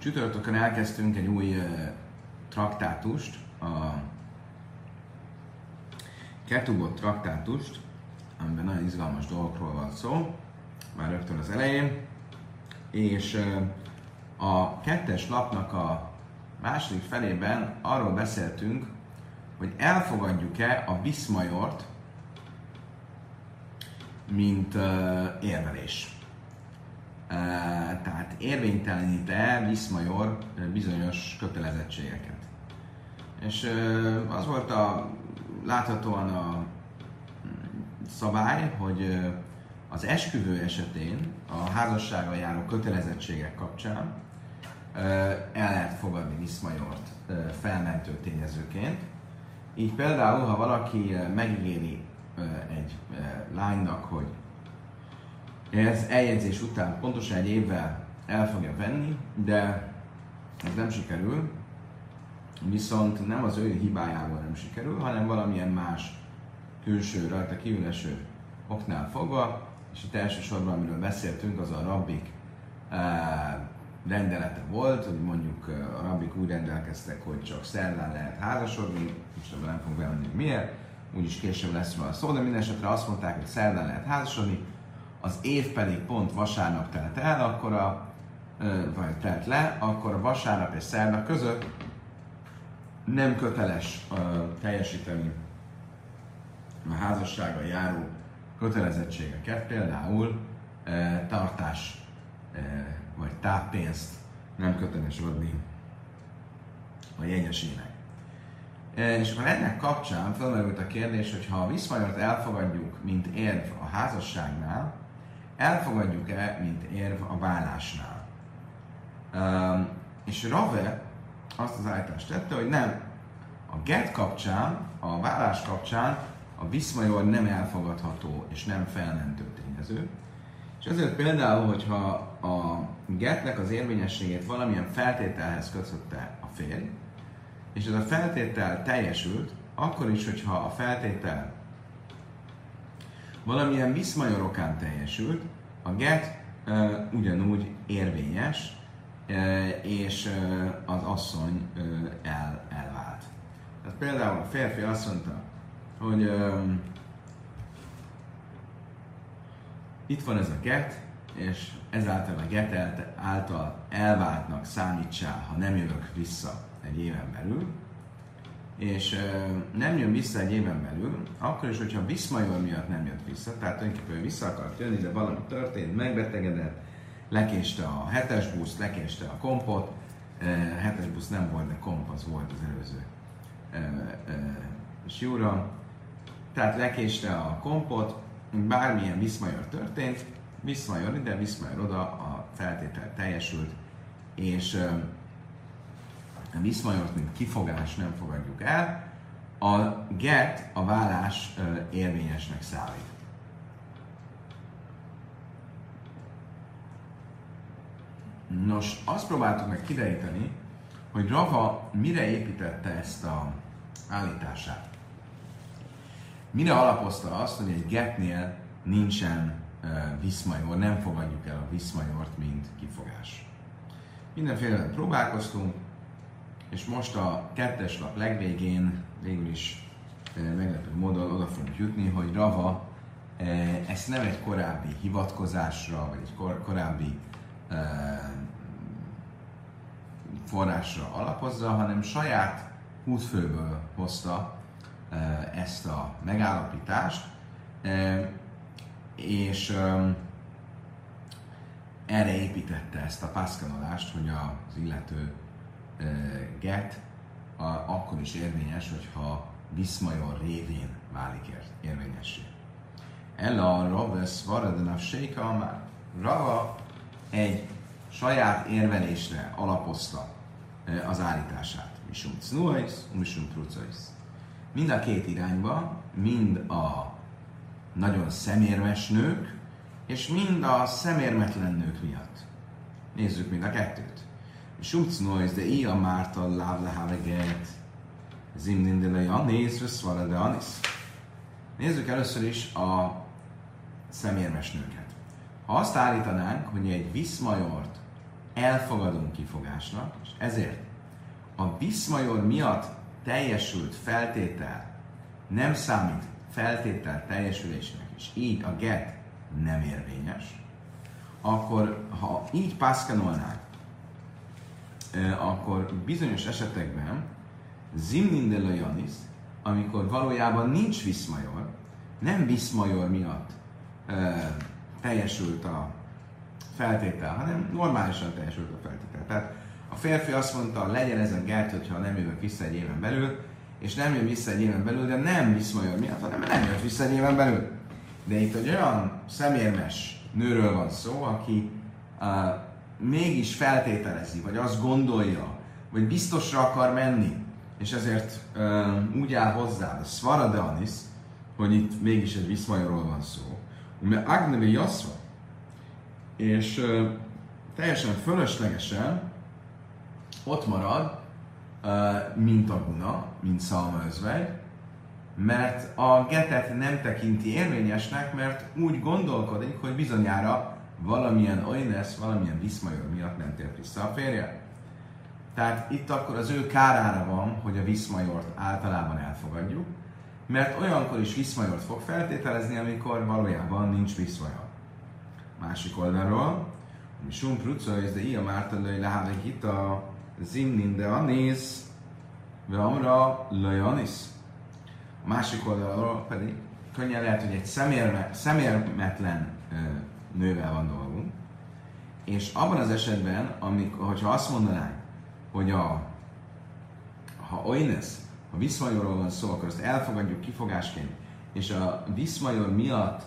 Csütörtökön elkezdtünk egy új traktátust, a Ketubot traktátust, amiben nagyon izgalmas dolgokról van szó, már rögtön az elején, és a kettes lapnak a második felében arról beszéltünk, hogy elfogadjuk-e a Viszmajort, mint uh, érvelés. Tehát érvénytelenít-e Viszmajor bizonyos kötelezettségeket. És az volt a láthatóan a szabály, hogy az esküvő esetén a házassága járó kötelezettségek kapcsán el lehet fogadni Viszmajort felmentő tényezőként. Így például, ha valaki megígéri egy lánynak, hogy ez eljegyzés után pontosan egy évvel el fogja venni, de ez nem sikerül, viszont nem az ő hibájából nem sikerül, hanem valamilyen más külső, rajta kívüleső oknál fogva, és itt elsősorban, amiről beszéltünk, az a rabbik rendelete volt, hogy mondjuk a rabbik úgy rendelkeztek, hogy csak szerdán lehet házasodni, és ebben nem fogunk bemenni, miért, úgyis később lesz róla szó, de minden esetre azt mondták, hogy szerdán lehet házasodni, az év pedig pont vasárnap telt el, akkor a, vagy telt le, akkor a vasárnap és szerda között nem köteles teljesíteni a házassága járó kötelezettségeket, például uh, tartás vagy táppénzt nem köteles adni a jegyesének. És akkor ennek kapcsán felmerült a kérdés, hogy ha a viszmajort elfogadjuk, mint érv a házasságnál, elfogadjuk-e, mint érv a vállásnál. És Rave azt az állítást tette, hogy nem. A get kapcsán, a vállás kapcsán a viszmajor nem elfogadható és nem felmentő tényező. És ezért például, hogyha a getnek az érvényességét valamilyen feltételhez kötötte a férj, és ez a feltétel teljesült, akkor is, hogyha a feltétel valamilyen viszmajorokán teljesült, a get uh, ugyanúgy érvényes, uh, és uh, az asszony uh, el, elvált. Tehát például a férfi azt mondta, hogy um, itt van ez a get, és ezáltal a get által elváltnak számítsál, ha nem jövök vissza egy éven belül, és nem jön vissza egy éven belül, akkor is, hogyha Viszmajor miatt nem jött vissza, tehát tulajdonképpen vissza akart jönni, de valami történt, megbetegedett, lekéste a hetes busz, lekéste a kompot, hetes busz nem volt, de komp az volt az előző siúra, tehát lekéste a kompot, bármilyen Viszmajor történt, Viszmajor ide, Viszmajor oda, a feltétel teljesült, és a viszmajort, mint kifogás nem fogadjuk el, a get, a vállás érvényesnek számít. Nos, azt próbáltuk meg kideríteni, hogy Rava mire építette ezt a állítását. Mire alapozta azt, hogy egy getnél nincsen uh, viszmajor, nem fogadjuk el a viszmajort, mint kifogás. Mindenféle próbálkoztunk, és most a kettes lap legvégén végül is e, meglepő módon oda fogunk jutni, hogy Rava e, ezt nem egy korábbi hivatkozásra, vagy egy kor, korábbi e, forrásra alapozza, hanem saját húzfőből hozta ezt a megállapítást, és erre építette ezt a pászkanolást, hogy az illető get a, akkor is érvényes, hogyha Viszmajor révén válik ér, érvényessé. Ella Raves Varadenav Séka már Rava egy saját érvelésre alapozta az állítását. Misum Cnuais, Misum Trucais. Mind a két irányba, mind a nagyon szemérmes nők, és mind a szemérmetlen nők miatt. Nézzük mind a kettőt. Schutzneues, de ia Márta láv leháveget, zimnin de le Janis, veszvara de Anis. Nézzük először is a szemérmes nőket. Ha azt állítanánk, hogy egy viszmajort elfogadunk kifogásnak, és ezért a viszmajor miatt teljesült feltétel nem számít feltétel teljesülésnek, és így a get nem érvényes, akkor ha így pászkanolnák, akkor bizonyos esetekben zimnin de Janis, amikor valójában nincs viszmajor, nem viszmajor miatt e, teljesült a feltétel, hanem normálisan teljesült a feltétel. Tehát a férfi azt mondta, legyen ez a gert, hogyha nem jövök vissza egy éven belül, és nem jön vissza egy éven belül, de nem viszmajor miatt, hanem nem jött vissza egy éven belül. De itt egy olyan szemérmes nőről van szó, aki uh, mégis feltételezi, vagy azt gondolja, vagy biztosra akar menni, és ezért uh, úgy áll hozzá, a Svaradanis, hogy itt mégis egy viszmajorról van szó, mert Agnevi Yaszva, és uh, teljesen fölöslegesen ott marad, uh, mint a guna, mint szalma özvegy, mert a getet nem tekinti érvényesnek, mert úgy gondolkodik, hogy bizonyára valamilyen oinesz, valamilyen viszmajor miatt nem tért vissza a férje. Tehát itt akkor az ő kárára van, hogy a viszmajort általában elfogadjuk, mert olyankor is viszmajort fog feltételezni, amikor valójában nincs viszmajor. Másik oldalról, mi sum prucajz, de ilyen mártalai lehálik itt a zimnin de anis, ve amra lajanis. A másik oldalról pedig könnyen lehet, hogy egy szemérme, szemérmetlen nővel van dolgunk, és abban az esetben, amikor, hogyha azt mondanánk, hogy a, ha oines, ha viszmajorról van szó, akkor azt elfogadjuk kifogásként, és a viszmajor miatt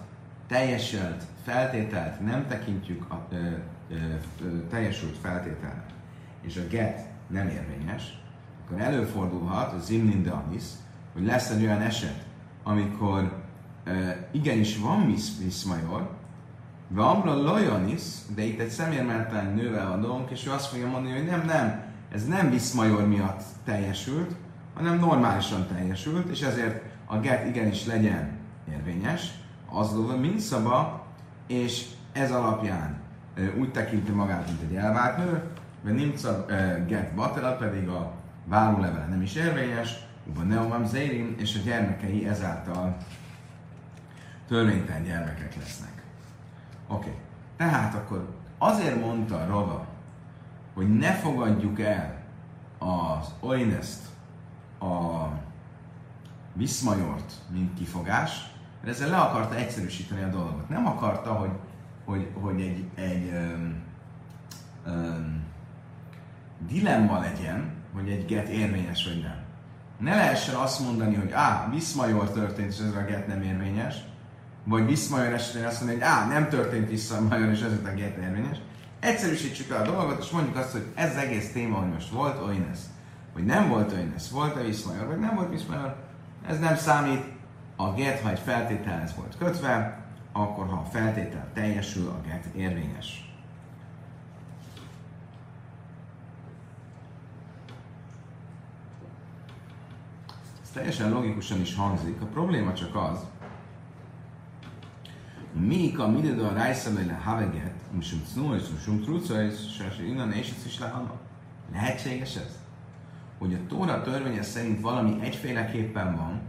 teljesült feltételt nem tekintjük a ö, ö, ö, teljesült feltételnek, és a get nem érvényes, akkor előfordulhat a zimnin de anis, hogy lesz egy olyan eset, amikor uh, igenis van visz, viszmajor, Vamra Lojanis, de itt egy szemérmetlen nővel van dolgunk, és ő azt fogja mondani, hogy nem, nem, ez nem viszmajor miatt teljesült, hanem normálisan teljesült, és ezért a get igenis legyen érvényes, az lóva mint szaba, és ez alapján úgy tekinti magát, mint egy elvált nő, vagy nincs a get batera, pedig a vállólevel nem is érvényes, Uban Neomam Zérim, és a gyermekei ezáltal törvénytelen gyermekek lesznek. Oké. Okay. Tehát akkor azért mondta Rava, hogy ne fogadjuk el az oineszt, a viszmajort, mint kifogás, mert ezzel le akarta egyszerűsíteni a dolgot. Nem akarta, hogy, hogy, hogy egy, egy um, um, dilemma legyen, hogy egy get érvényes vagy nem. Ne lehessen azt mondani, hogy á, Viszmajor történt, és ez a get nem érvényes, vagy Viszmajor esetén azt mondani, hogy á, nem történt Viszmajor, és a get érvényes. Egyszerűsítsük el a dolgot, és mondjuk azt, hogy ez egész téma, hogy most volt Oines, vagy nem volt Oines, volt-e Viszmajor, vagy nem volt Viszmajor, ez nem számít. A get, ha egy feltételhez volt kötve, akkor ha a feltétel teljesül, a get érvényes. teljesen logikusan is hangzik. A probléma csak az, Mik a midő a rájszabele haveget, musum cnú és musum truca, és innen és ez is lehanna. Lehetséges ez? Hogy a Tóra törvénye szerint valami egyféleképpen van,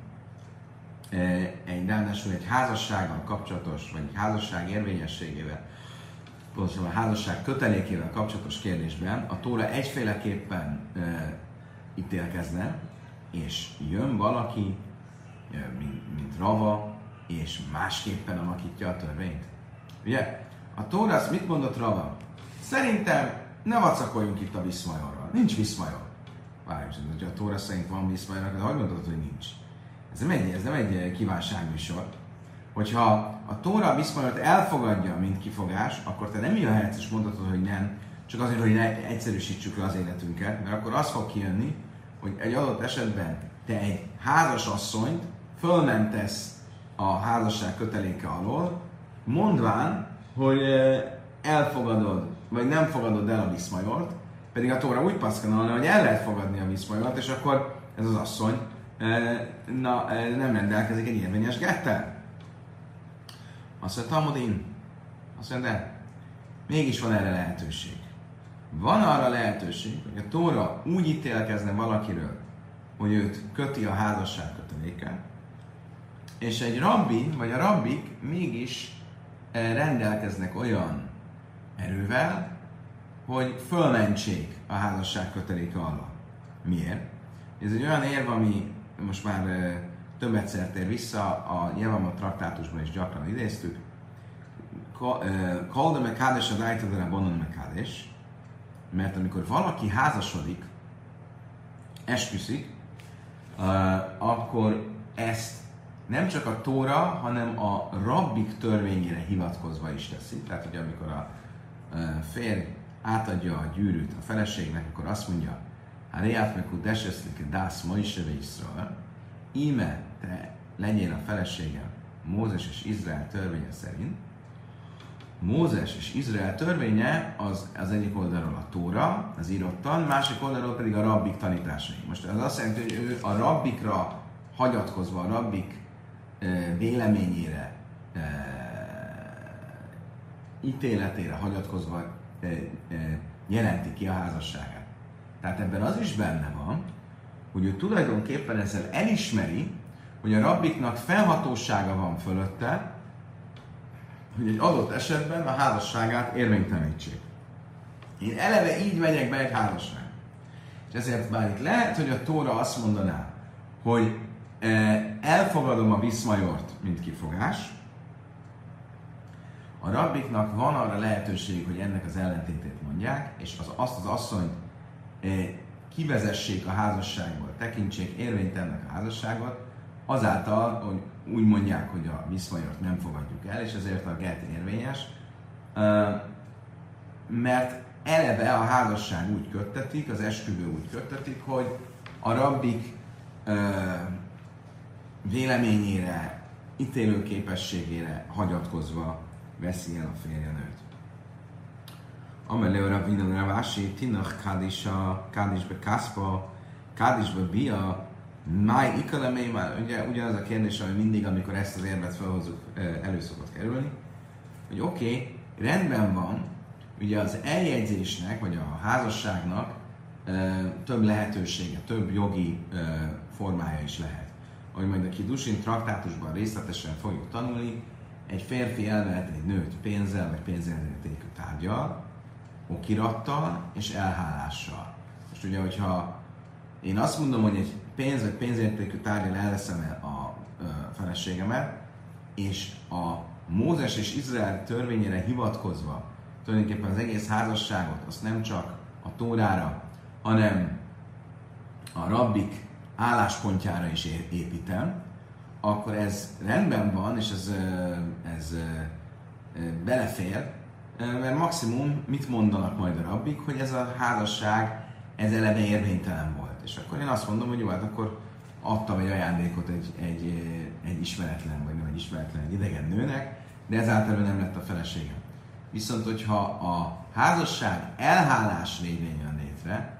e, egy ráadásul egy házassággal kapcsolatos, vagy egy házasság érvényességével, pontosan a házasság kötelékével kapcsolatos kérdésben a Tóra egyféleképpen e, ítélkezne, és jön valaki, mint, mint Rava, és másképpen alakítja a törvényt. Ugye? A Tórász mit mondott Rava? Szerintem ne vacakoljunk itt a viszmajorral. Nincs viszmajor. Várjunk, hogy a Tóra szerint van viszmajor, de hogy mondod, hogy nincs? Ez nem egy, ez nem egy kívánságműsor. Hogyha a Tóra viszmajort elfogadja, mint kifogás, akkor te nem jöhetsz és mondhatod, hogy nem, csak azért, hogy ne egyszerűsítsük le az életünket, mert akkor az fog kijönni, hogy egy adott esetben te egy házasasszonyt fölmentesz a házasság köteléke alól, mondván, hogy elfogadod, vagy nem fogadod el a viszmajort, pedig a Tóra úgy paszkanolna, hogy el lehet fogadni a viszmajort, és akkor ez az asszony na, nem rendelkezik egy érvényes gettel. Azt mondta, Talmudin, azt mondja, de mégis van erre lehetőség. van arra lehetőség, hogy a Tóra úgy ítélkezne valakiről, hogy őt köti a házasság köteléke, és egy rabbi, vagy a rabbik mégis eh, rendelkeznek olyan erővel, hogy fölmentsék a házasság köteléke alá. Miért? Ez egy olyan érv, ami most már eh, többetszer tér vissza, a Jevamot traktátusban is gyakran idéztük. Kalda me kádes a dájtadere bonon me kádes, mert amikor valaki házasodik, esküszik, akkor ezt nem csak a Tóra, hanem a rabbik törvényére hivatkozva is teszi. Tehát, hogy amikor a férj átadja a gyűrűt a feleségnek, akkor azt mondja, Háriát meg deseszlik dász Moiseve Iszrael, íme te legyél a feleségem Mózes és Izrael törvénye szerint, Mózes és Izrael törvénye az, az egyik oldalról a Tóra, az írottan, másik oldalról pedig a rabbik tanításai. Most ez azt jelenti, hogy ő a rabbikra hagyatkozva, a rabbik véleményére, ítéletére hagyatkozva jelenti ki a házasságát. Tehát ebben az is benne van, hogy ő tulajdonképpen ezzel elismeri, hogy a rabbiknak felhatósága van fölötte, hogy egy adott esetben a házasságát érvénytelenítsék. Én eleve így megyek be egy házasság. És ezért bár itt lehet, hogy a Tóra azt mondaná, hogy elfogadom a viszmajort, mint kifogás, a rabbiknak van arra lehetőség, hogy ennek az ellentétét mondják, és az, azt az asszonyt kivezessék a házasságból, tekintsék érvénytelennek a házasságot, azáltal, hogy úgy mondják, hogy a viszmajort nem fogadjuk el, és ezért a get érvényes, mert eleve a házasság úgy köttetik, az esküvő úgy köttetik, hogy a rabbik véleményére, ítélőképességére hagyatkozva veszi el a férje nőt. A Rabbin Ravási, Tinach Kádisa, Kádisbe Kászpa, Kádisbe Bia, Máj ikalemé, már ugye ugyanaz a kérdés, ami mindig, amikor ezt az érvet felhozzuk, elő szokott kerülni, hogy oké, okay, rendben van, ugye az eljegyzésnek, vagy a házasságnak több lehetősége, több jogi formája is lehet. Ahogy majd a Kidusin traktátusban részletesen fogjuk tanulni, egy férfi elvehet egy nőt pénzzel, vagy pénzértékű tárgyal, okirattal és elhálással. Most ugye, hogyha én azt mondom, hogy egy pénz vagy pénzértékű tárgyal elveszem a feleségemet, és a Mózes és Izrael törvényére hivatkozva tulajdonképpen az egész házasságot, azt nem csak a Tórára, hanem a rabbik álláspontjára is építem, akkor ez rendben van, és ez, ez belefér, mert maximum mit mondanak majd a rabbik, hogy ez a házasság ez eleve érvénytelen volt. És akkor én azt mondom, hogy jó, hát akkor adtam egy ajándékot egy, egy, egy ismeretlen, vagy nem egy ismeretlen, egy idegen nőnek, de ezáltal nem lett a feleségem. Viszont, hogyha a házasság elhálás révén jön létre,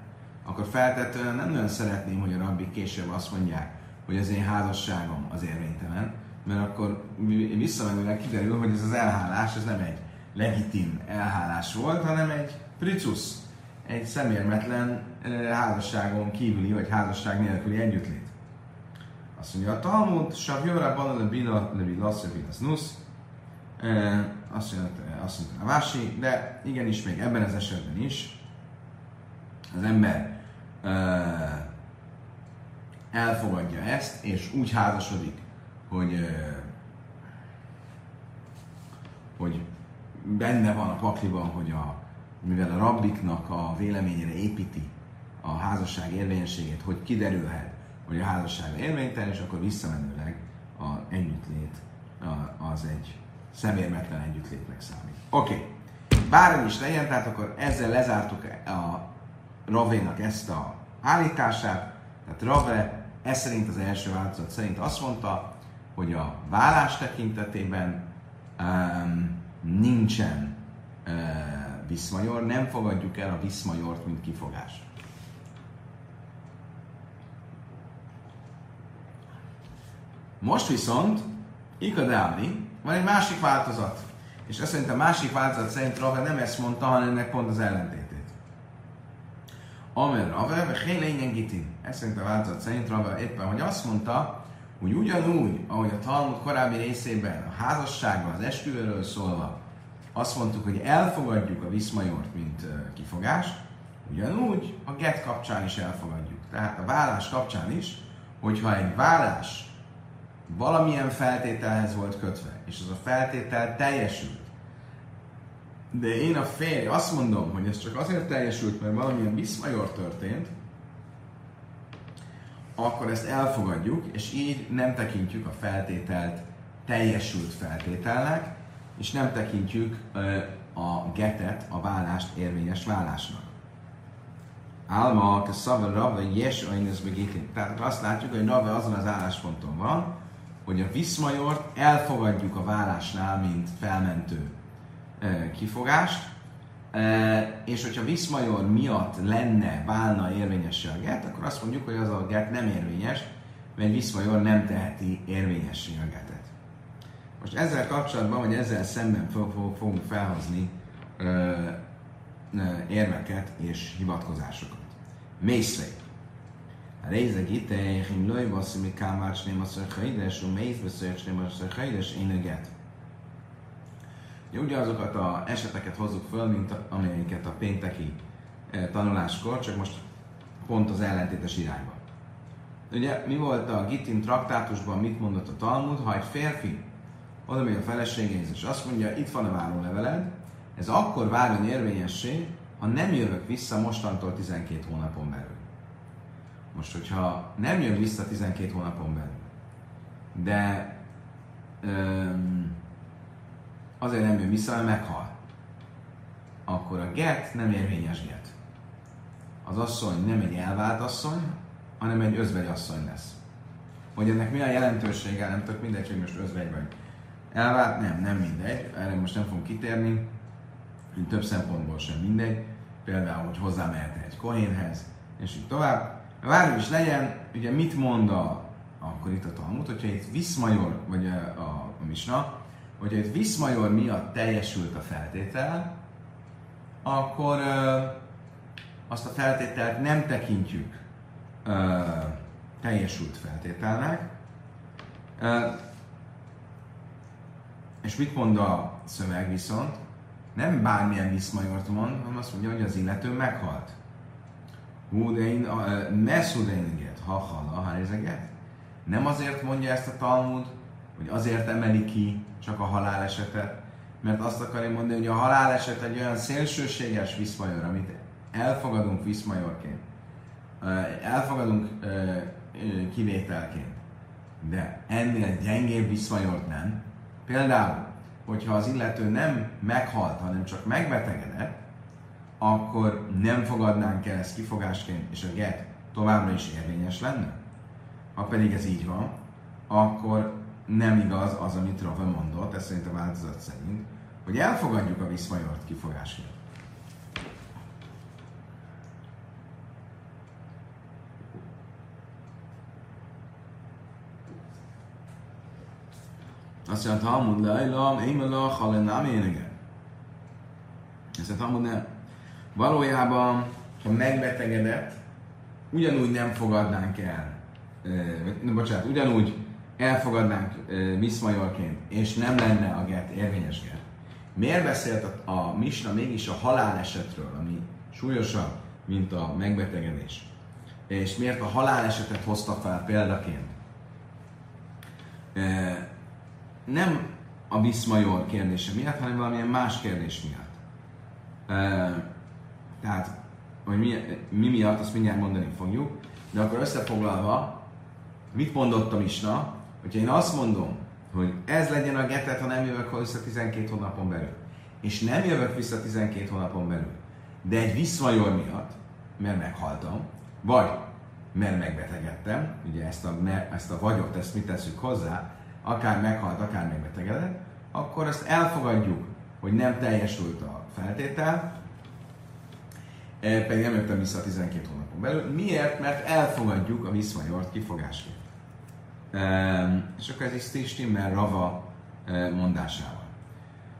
akkor feltétlenül nem nagyon szeretném, hogy a rabbi később azt mondják, hogy az én házasságom az érvénytelen, mert akkor visszamenőleg kiderül, hogy ez az elhálás, ez nem egy legitim elhálás volt, hanem egy pricus, egy szemérmetlen házasságon kívüli, vagy házasság nélküli együttlét. Azt mondja a Talmud, Savjora Bana le Bina le Vilasz Nusz, azt mondja, azt mondja a Vási, de igenis még ebben az esetben is az ember elfogadja ezt, és úgy házasodik, hogy hogy benne van a pakliban, hogy a mivel a rabbiknak a véleményére építi a házasság érvényességét, hogy kiderülhet, hogy a házasság érvénytelen, és akkor visszamenőleg a együttlét az egy szemérmetlen együttlétnek számít. Oké. Okay. Bármi is legyen, tehát akkor ezzel lezártuk a Ravénak ezt a állítását. Tehát Rave ez szerint az első változat szerint azt mondta, hogy a vállás tekintetében um, nincsen uh, viszmajor, nem fogadjuk el a viszmajort, mint kifogás. Most viszont, ikadáli, van egy másik változat. És azt szerint a másik változat szerint Rave nem ezt mondta, hanem ennek pont az ellentétét. Amer Rave, vagy Hé lényen gitin. Ez szerint a változat szerint Rave éppen, hogy azt mondta, hogy ugyanúgy, ahogy a Talmud korábbi részében a házasságban, az esküvőről szólva, azt mondtuk, hogy elfogadjuk a viszmajort, mint kifogást, ugyanúgy a get kapcsán is elfogadjuk. Tehát a vállás kapcsán is, hogyha egy vállás valamilyen feltételhez volt kötve, és az a feltétel teljesült, de én a férj azt mondom, hogy ez csak azért teljesült, mert valamilyen viszmajor történt, akkor ezt elfogadjuk, és így nem tekintjük a feltételt teljesült feltételnek, és nem tekintjük a getet, a vállást érvényes vállásnak. Álma, a szava rava, yes, begitin. Tehát azt látjuk, hogy rava azon az állásponton van, hogy a viszmajort elfogadjuk a vállásnál, mint felmentő kifogást, és hogyha Viszmajor miatt lenne, válna érvényessé a get, akkor azt mondjuk, hogy az a get nem érvényes, mert Viszmajor nem teheti érvényessé a getet. Most ezzel kapcsolatban, vagy ezzel szemben fogunk felhozni érveket és hivatkozásokat. Mészvei. A rézeg itt, én lőj basszimi kámács nem a szörkhaides, és mész nem a szörkhaides, én a get. Ugye azokat a eseteket hozzuk föl, mint amelyeket a pénteki eh, tanuláskor, csak most pont az ellentétes irányba. Ugye mi volt a Gittin traktátusban, mit mondott a Talmud, ha egy férfi oda megy a feleségéhez, és azt mondja, itt van a váróleveled, ez akkor váljon érvényessé, ha nem jövök vissza mostantól 12 hónapon belül. Most, hogyha nem jön vissza 12 hónapon belül, de öm, azért nem jön vissza, mert meghal. Akkor a get nem érvényes get. Az asszony nem egy elvált asszony, hanem egy özvegy asszony lesz. Hogy ennek mi a jelentősége, nem tök mindegy, hogy most özvegy vagy. Elvált? Nem, nem mindegy. Erre most nem fogunk kitérni. Több szempontból sem mindegy. Például, hogy hozzá mehet egy kohénhez, és így tovább. Várjuk is legyen, ugye mit mond a, akkor itt a Talmud, hogyha itt Viszmajor, vagy a, a, a Misna, hogyha egy Viszmajor miatt teljesült a feltétel, akkor ö, azt a feltételt nem tekintjük ö, teljesült feltételnek. Ö, és mit mond a szöveg viszont? Nem bármilyen viszmajort mond, hanem azt mondja, hogy az illető meghalt. Húdein, messzudeiniget, ha hala, ha Nem azért mondja ezt a Talmud, hogy azért emeli ki csak a halálesetet, mert azt akarja mondani, hogy a haláleset egy olyan szélsőséges viszmajor, amit elfogadunk viszmajorként, elfogadunk kivételként, de ennél gyengébb viszmajort nem. Például, hogyha az illető nem meghalt, hanem csak megbetegedett, akkor nem fogadnánk el ezt kifogásként, és a get továbbra is érvényes lenne. Ha pedig ez így van, akkor nem igaz az, amit Rava mondott, ez szerint a változat szerint, hogy elfogadjuk a viszmajort kifogásként. Azt mondja, Talmud lejlam, émela, halenem énege. Ezt a Talmud nem. Valójában, ha megbetegedett, ugyanúgy nem fogadnánk el, eh, bocsánat, ugyanúgy elfogadnánk uh, miszmajorként, és nem lenne a get érvényes get, miért beszélt a, a Misna mégis a halálesetről, ami súlyosabb, mint a megbetegedés? És miért a halálesetet hozta fel példaként? E, nem a Viszmajor kérdése miatt, hanem valamilyen más kérdés miatt. E, tehát, hogy mi, mi miatt, azt mindjárt mondani fogjuk, de akkor összefoglalva, mit mondott a Misna? Hogyha én azt mondom, hogy ez legyen a getet, ha nem jövök vissza 12 hónapon belül, és nem jövök vissza 12 hónapon belül, de egy viszmajor miatt, mert meghaltam, vagy mert megbetegedtem, ugye ezt a, ezt a vagyot, ezt mit teszünk hozzá, akár meghalt, akár megbetegedett, akkor ezt elfogadjuk, hogy nem teljesült a feltétel, eh, pedig nem jöttem vissza 12 hónapon belül. Miért? Mert elfogadjuk a viszmajort kifogásként és akkor ez is stimmel Rava mondásával.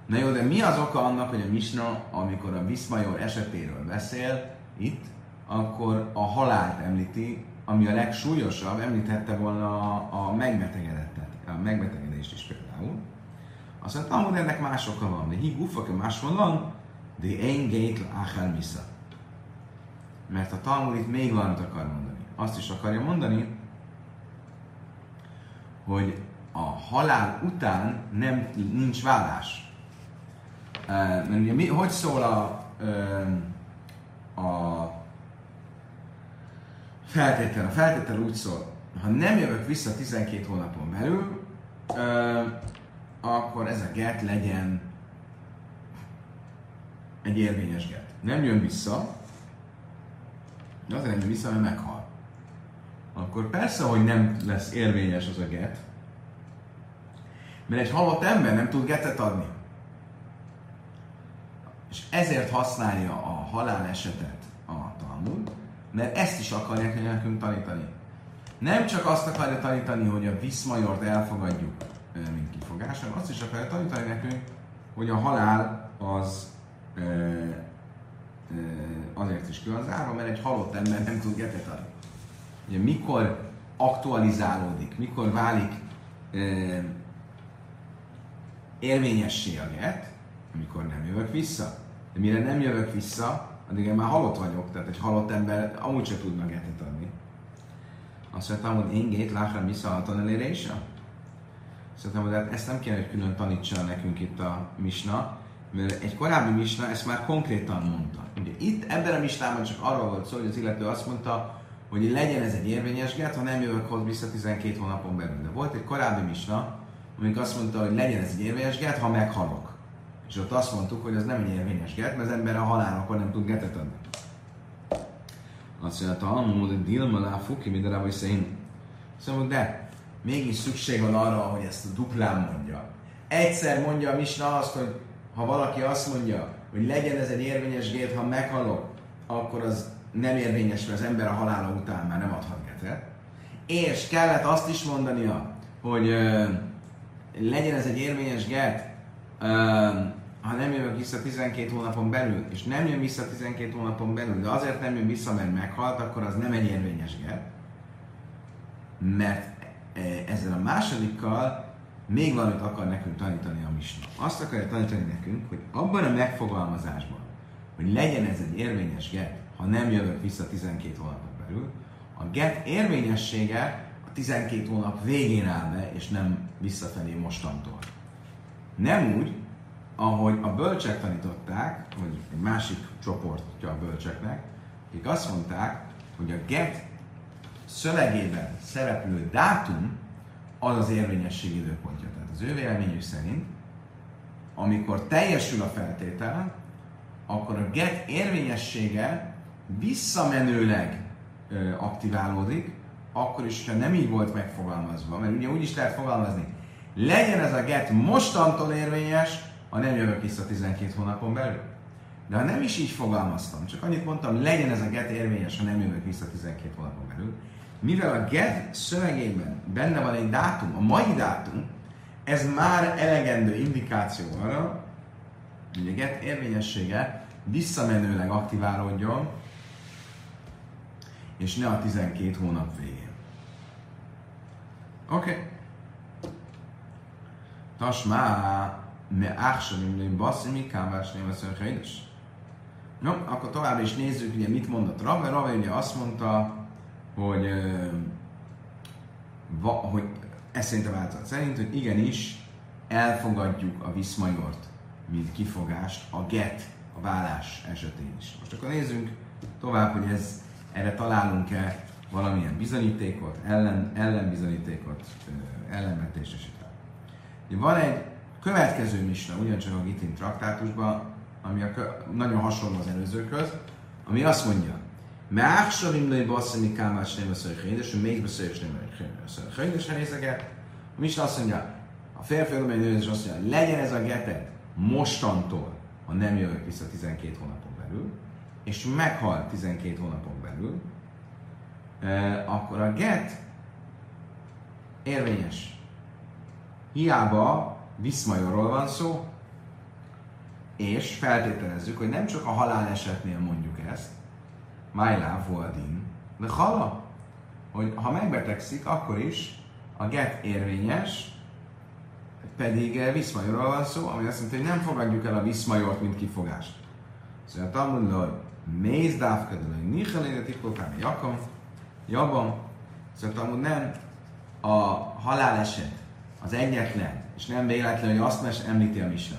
Na jó, de mi az oka annak, hogy a Misna, amikor a Viszmajor esetéről beszél, itt, akkor a halált említi, ami a legsúlyosabb, említhette volna a, megbetegedettet, a megbetegedést is például. Azt mondta, hogy ennek más oka van, de híg más van, de én gate achel misa. Mert a Talmud itt még valamit akar mondani. Azt is akarja mondani, hogy a halál után nem, nincs vállás. Mert ugye mi, hogy szól a, a feltétel? A feltétel úgy szól, ha nem jövök vissza 12 hónapon belül, akkor ez a get legyen egy érvényes get. Nem jön vissza, de azért nem jön vissza, mert meghal. Akkor persze, hogy nem lesz érvényes az a get, mert egy halott ember nem tud getet adni. És ezért használja a halál esetet a Talmud, mert ezt is akarják nekünk tanítani. Nem csak azt akarja tanítani, hogy a viszmajort elfogadjuk, mint kifogás, hanem azt is akarja tanítani nekünk, hogy a halál az ö, ö, azért is külön zárva, mert egy halott ember nem tud getet adni. Ugye mikor aktualizálódik, mikor válik ö, érvényessé a get, amikor nem jövök vissza. De mire nem jövök vissza, addig én már halott vagyok, tehát egy halott ember amúgy sem tudna getet adni. Azt mondtam, hogy én gét láhra visszahaltan elérése. Szerintem, hogy hát ezt nem kéne, hogy külön tanítsa nekünk itt a misna, mert egy korábbi misna ezt már konkrétan mondta. Ugye itt ebben a misnában csak arról volt szó, hogy az illető azt mondta, hogy legyen ez egy érvényes get, ha nem jövök hozzá vissza 12 hónapon belül. De volt egy korábbi misna, amikor azt mondta, hogy legyen ez egy érvényes get, ha meghalok. És ott azt mondtuk, hogy ez nem egy érvényes get, mert az ember a halálakor nem tud getet adni. Azt mondta, hogy dilma lá fuki, mint a szén. Szóval, de mégis szükség van arra, hogy ezt a duplán mondja. Egyszer mondja a Misna azt, hogy ha valaki azt mondja, hogy legyen ez egy érvényes gét, ha meghalok, akkor az nem érvényes, mert az ember a halála után már nem adhat getet. És kellett azt is mondania, hogy legyen ez egy érvényes get, ha nem jövök vissza 12 hónapon belül, és nem jön vissza 12 hónapon belül, de azért nem jön vissza, mert meghalt, akkor az nem egy érvényes get. Mert ezzel a másodikkal még valamit akar nekünk tanítani a Misna. Azt akarja tanítani nekünk, hogy abban a megfogalmazásban, hogy legyen ez egy érvényes get, ha nem jövök vissza 12 hónapon belül, a get érvényessége 12 hónap végén áll be, és nem visszafelé mostantól. Nem úgy, ahogy a bölcsek tanították, vagy egy másik csoportja a bölcseknek, akik azt mondták, hogy a get szövegében szereplő dátum az az érvényesség időpontja. Tehát az ő véleményük szerint, amikor teljesül a feltétel, akkor a get érvényessége visszamenőleg aktiválódik, akkor is, ha nem így volt megfogalmazva, mert ugye úgy is lehet fogalmazni, legyen ez a get mostantól érvényes, ha nem jövök vissza 12 hónapon belül. De ha nem is így fogalmaztam, csak annyit mondtam, legyen ez a get érvényes, ha nem jövök vissza 12 hónapon belül, mivel a get szövegében benne van egy dátum, a mai dátum, ez már elegendő indikáció arra, hogy a get érvényessége visszamenőleg aktiválódjon, és ne a 12 hónap végén. Oké. Okay. Tasmá, me áhsanim lőn basszimi, kámás nem veszünk helyes. No, akkor tovább is nézzük, ugye mit mondott Rave. Rave ugye azt mondta, hogy, va, hogy ez szerint a változat szerint, hogy igenis elfogadjuk a viszmajort, mint kifogást a get, a vállás esetén is. Most akkor nézzünk tovább, hogy ez erre találunk-e valamilyen bizonyítékot, ellen, ellenbizonyítékot, ellenvetés esetén. Van egy következő misna, ugyancsak a Gitin traktátusban, ami a, nagyon hasonló az előzőkhöz, ami azt mondja, Máxavim női basszami kámás nem a és ő még beszélés nem a szörjédes herészeket. A misna azt mondja, a férfi a nő is azt mondja, legyen ez a geted mostantól, ha nem jövök vissza 12 hónapon belül, és meghal 12 hónapon belül, akkor a get érvényes. Hiába viszmajorról van szó, és feltételezzük, hogy nem csak a halálesetnél mondjuk ezt, Májlá Voadin, de hala, hogy ha megbetegszik, akkor is a get érvényes, pedig viszmajorról van szó, ami azt jelenti, hogy nem fogadjuk el a viszmajort, mint kifogást. Szóval a Talmud hogy méz dávkedő, hogy nicheléne titkokán jakom, jabban, szóval a Talmud nem a haláleset az egyetlen, és nem véletlen, hogy azt mes említi a Misna.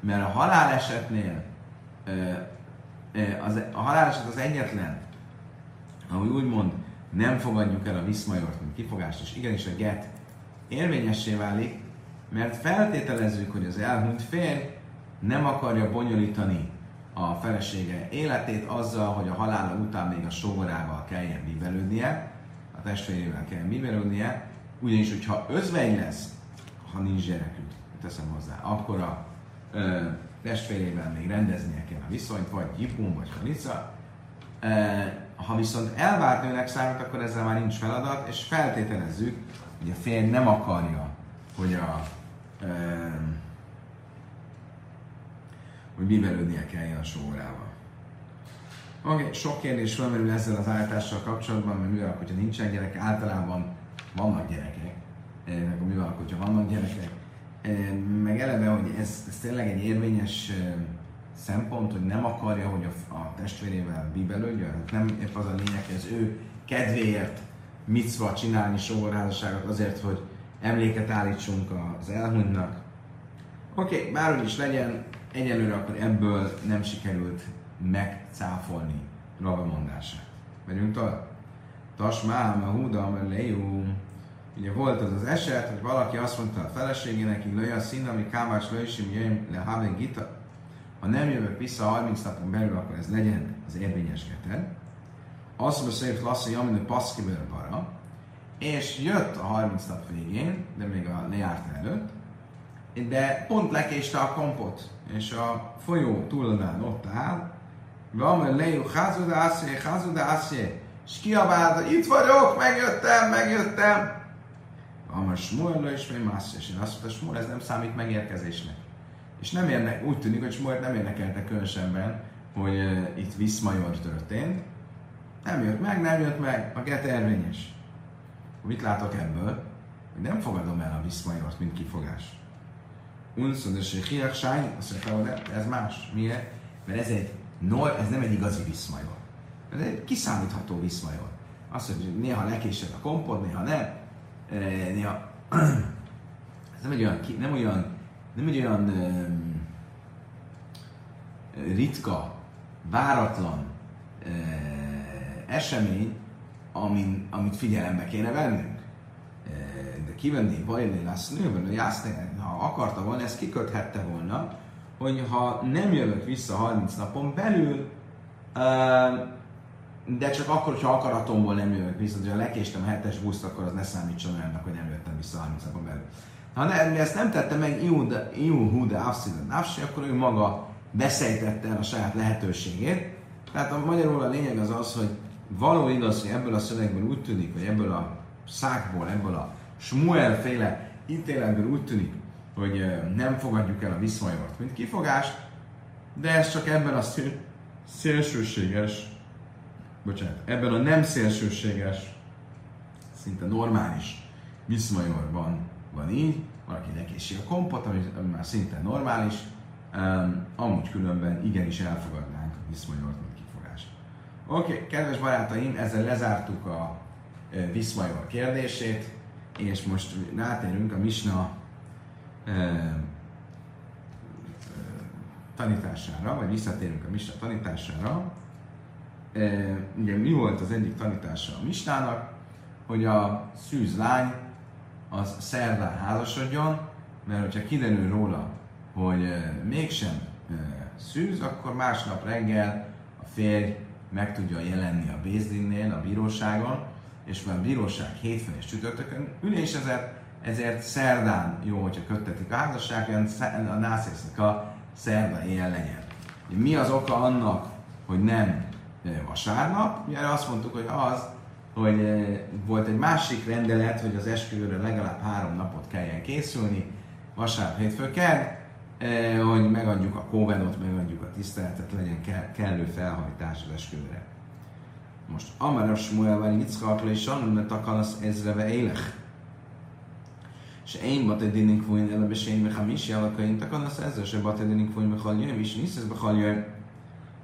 Mert a halálesetnél az, a haláleset az egyetlen, ahogy úgymond nem fogadjuk el a viszmajort, mint kifogást, és igenis a get érvényessé válik, mert feltételezzük, hogy az elhunyt férj nem akarja bonyolítani a felesége életét azzal, hogy a halála után még a sógorával kelljen bíbelődnie, a testvérével kell bíbelődnie, ugyanis, hogyha özvegy lesz, ha nincs gyerekük, teszem hozzá, akkor a ö, testvérével még rendeznie kell a viszonyt, vagy jipum, vagy halica. Ha viszont elvárt nőnek számít, akkor ezzel már nincs feladat, és feltételezzük, hogy a férj nem akarja, hogy a hogy bíbelődnie kelljen a sórával. Oké, okay, sok kérdés felmerül ezzel az állítással kapcsolatban, mert mivel, hogyha nincsen gyerek, általában vannak gyerekek, meg mivel, hogyha vannak gyerekek, meg eleve, hogy ez, ez tényleg egy érvényes szempont, hogy nem akarja, hogy a, a testvérével bíbelődjön, hát nem épp az a lényeg, hogy ő kedvéért micva csinálni sógorházasságot azért, hogy emléket állítsunk az elhunytnak. Oké, okay, bárhogy is legyen, egyelőre akkor ebből nem sikerült megcáfolni Rava mondását. Megyünk tovább. Tasmám, a húda, lejú. Ugye volt az az eset, hogy valaki azt mondta a feleségének, hogy lőj a szín, ami kámás lősim, jöjjön le havén gita. Ha nem jövök vissza 30 napon belül, akkor ez legyen az érvényes keted. Azt hogy lassza, jamin, paszkiből para és jött a 30 nap végén, de még a lejárt előtt, de pont lekéste a kompot, és a folyó túloldán ott áll, van, lejú, házudászé, házudászé, és kiabált, itt vagyok, megjöttem, megjöttem. Van, Smuel is még más, és én azt mondta, Smuel, ez nem számít megérkezésnek. És nem érnek, úgy tűnik, hogy Smuel nem érdekelte különösebben, hogy uh, itt Viszmajor történt. Nem jött meg, nem jött meg, a get érvényes. Mit látok ebből? Hogy nem fogadom el a viszmajort, mint kifogás. Unszon és hiák sány, azt mondja, hogy ez más. Miért? Mert ez, egy, ez nem egy igazi viszmajor. Ez egy kiszámítható viszmajor. Azt mondja, hogy néha lekésed a kompot, néha nem. Néha... ez nem egy olyan, nem olyan, nem egy olyan ritka, váratlan esemény, amin, amit figyelembe kéne vennünk. Kivenni bajlé lesz nőben, ha akarta volna, ezt kiköthette volna, hogy ha nem jövök vissza 30 napon belül, de csak akkor, hogyha akaratomból nem jövök vissza, ha lekéstem a hetes buszt, akkor az ne számítson olyannak, hogy nem jöttem vissza 30 napon belül. Ha ne, ezt nem tette meg Iuhude Afszidan Nafsi, akkor ő maga beszejtette el a saját lehetőségét. Tehát a magyarul a lényeg az az, hogy való igaz, hogy ebből a szövegből úgy tűnik, vagy ebből a szákból, ebből a Smuel féle ítéletből úgy tűnik, hogy nem fogadjuk el a viszmajort, mint kifogást, de ez csak ebben a szél, szélsőséges, bocsánat, ebben a nem szélsőséges, szinte normális viszmajorban van így, valaki nekési a kompot, ami, ami már szinte normális, um, amúgy különben igenis elfogadnánk a viszmajort, Oké, okay, kedves barátaim, ezzel lezártuk a Viszmajor kérdését, és most rátérünk a Misna e, tanítására, vagy visszatérünk a Misna tanítására. E, ugye mi volt az egyik tanítása a Misnának, hogy a szűz lány az szerdán házasodjon, mert hogyha kiderül róla, hogy mégsem szűz, akkor másnap reggel a férj meg tudja jelenni a Bézdinnél, a bíróságon, és van bíróság hétfőn és csütörtökön ezért, ezért szerdán jó, hogyha köttetik a házasságon, a nászésznek a szerda éjjel legyen. Mi az oka annak, hogy nem vasárnap? Ugye azt mondtuk, hogy az, hogy volt egy másik rendelet, hogy az esküvőre legalább három napot kelljen készülni, vasárnap, hétfő Eh, hogy megadjuk a kóvenot, megadjuk a tiszteletet, legyen kellő felhajtás az esküvőre. Most Amar a Smuel van Yitzchak le Shannon, mert akanasz ezreve élech. És én batedinik fújn ele besén me hamisi alakain takanasz ezzel, se batedinik fújn me haljöjjön, és niszesz be haljöjjön.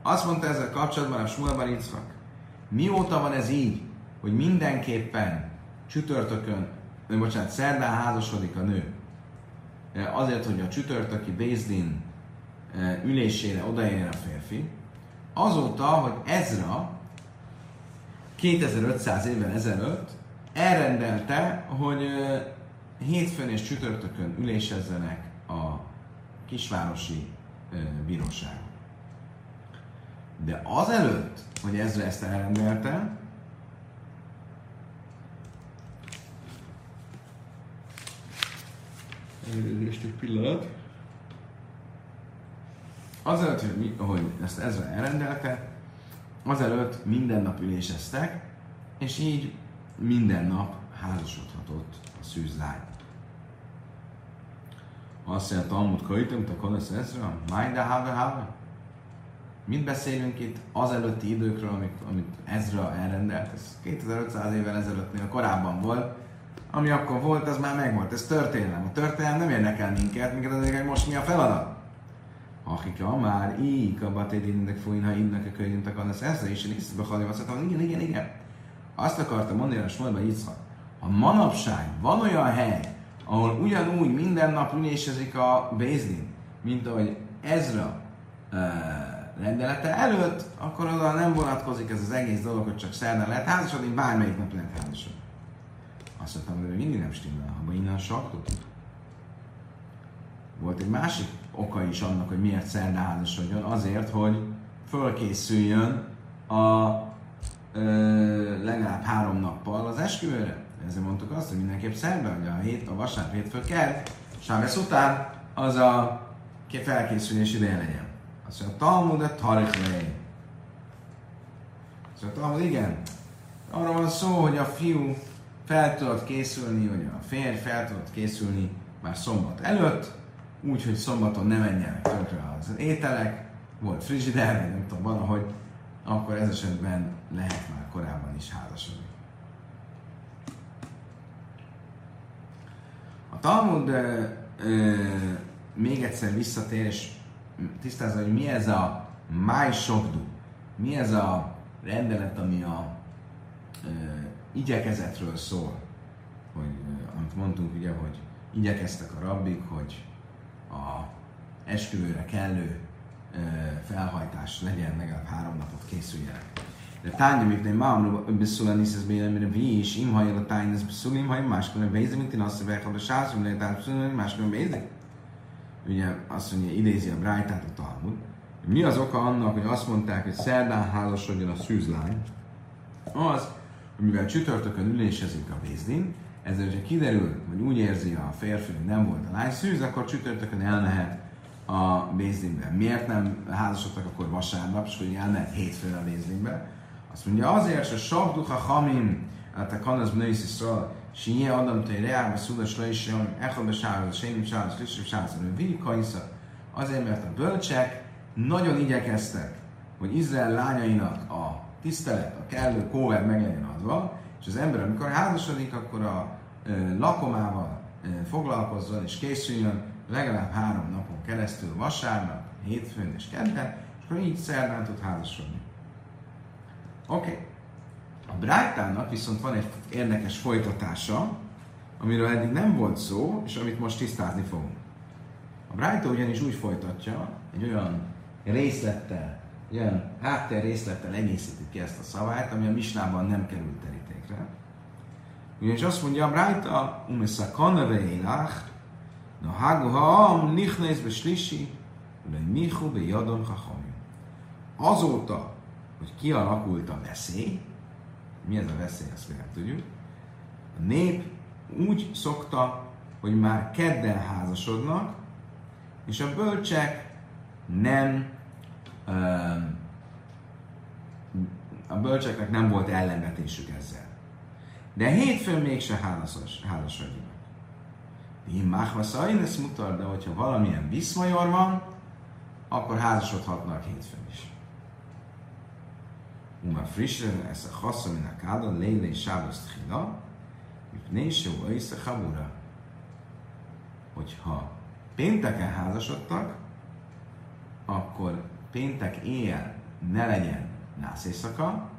Azt mondta ezzel kapcsolatban a Smuel van Yitzchak. Mióta van ez így, hogy mindenképpen csütörtökön, vagy bocsánat, szerdán házasodik a nő, azért, hogy a csütörtöki Bézdin ülésére odaérjen a férfi, azóta, hogy Ezra 2500 évvel ezelőtt elrendelte, hogy hétfőn és csütörtökön ülésezzenek a kisvárosi bíróságon. De azelőtt, hogy Ezra ezt elrendelte, Elnézést egy pillanat. Azelőtt, hogy, mi, hogy ezt Ezra elrendelte, azelőtt minden nap üléseztek, és így minden nap házasodhatott a szűzlány. Azt mondja, Talmud Kaitem, te Kodesz Ezra, Májda Have Have. Mit beszélünk itt azelőtti időkről, amit, amit Ezra elrendelt? Ez 2500 évvel ezelőttnél korábban volt, ami akkor volt, az már megvolt. Ez történelem. A történelem nem érdekel minket, minket az hogy most mi a feladat. Akika már így a batédinnek fújn, ha innek a könyvintek az ezzel is, és be hagyom azt mondtam, igen, igen, igen. Azt akartam mondani a Smolba Yitzhak, ha manapság van olyan hely, ahol ugyanúgy minden nap ülésezik a Bézdin, mint ahogy Ezra uh, rendelete előtt, akkor oda nem vonatkozik ez az egész dolog, hogy csak szerdán lehet házasodni, bármelyik nap lehet házasodni. Azt mondtam, hogy mindig nem stimmel, ha innen saktot. Volt egy másik oka is annak, hogy miért szerdán házasodjon, azért, hogy fölkészüljön a ö, legalább három nappal az esküvőre. Ezért mondtuk azt, hogy mindenképp szerdán, hogy a hét, a vasárnap hétfő kell, Sávesz után az a felkészülés ideje legyen. Azt mondja, Talmud a Tarichlei. Azt mondja, Talmud, igen. Arra van szó, hogy a fiú fel tudott készülni, vagy a férj fel tudott készülni már szombat előtt, úgy, hogy szombaton ne menjenek tönkre az ételek, volt frigider, vagy nem tudom, valahogy, akkor ez esetben lehet már korábban is házasodni. A Talmud ö, ö, még egyszer visszatér, és tisztázza, hogy mi ez a máj sokdu, mi ez a rendelet, ami a ö, igyekezetről szól, hogy amit mondtunk ugye, hogy igyekeztek a rabbik, hogy a esküvőre kellő felhajtás legyen, legalább három napot készüljenek. De tányi nem mám beszól a niszesz béle, mire vi is, im hajjal a tányi, ez beszól, im hajjal, máskor bézik, mint én azt mondja, hogy a sázom lehet átbeszólni, máskor bézik. Ugye azt mondja, idézi a Brájtát a Talmud. Mi az oka annak, hogy azt mondták, hogy szerdán házasodjon a szűzlány? Az, mivel csütörtökön ülésezik a Bézdin, ezzel, hogyha kiderül, vagy úgy érzi a férfi, hogy nem volt a lány szűz, akkor csütörtökön elmehet a Bézdinbe. Miért nem házasodtak akkor vasárnap, és hogy elmehet hétfőn a Bézdinbe? Azt mondja, azért, hogy Sabduha Hamim, hát a Kanasz Bnősz Iszral, Sinye Adam Tej Reálba Szudas Leis, Echel Sához, Sénim Sához, Lissim Sához, Vili Kaisza, azért, mert a bölcsek nagyon igyekeztek, hogy Izrael lányainak a tisztelet, a kellő kóver meg legyen adva, és az ember, amikor házasodik, akkor a lakomával foglalkozzon és készüljön legalább három napon keresztül, vasárnap, hétfőn és kedden, és akkor így szerdán tud házasodni. Oké. Okay. A Brájtának viszont van egy érdekes folytatása, amiről eddig nem volt szó, és amit most tisztázni fogunk. A Brájta ugyanis úgy folytatja, egy olyan részlettel, ilyen háttér részlettel egészítik ki ezt a szabályt, ami a misnában nem került terítékre. Ugyanis azt mondja, Brájta, umesza kanave élach, na hágu haam, nichnéz be slisi, de michu be jadon. Azóta, hogy kialakult a veszély, mi ez a veszély, azt még nem tudjuk, a nép úgy szokta, hogy már kedden házasodnak, és a bölcsek nem a bölcseknek nem volt ellenvetésük ezzel. De hétfőn mégse házasodjanak. Én máhvaszain ezt mutar, de hogyha valamilyen viszmajor van, akkor házasodhatnak hétfőn is. Uma frissre, ez a haszom, min a kádon, léle és sábos tchila, mipné se a habura. Hogyha pénteken házasodtak, akkor péntek éjjel ne legyen nász éjszaka,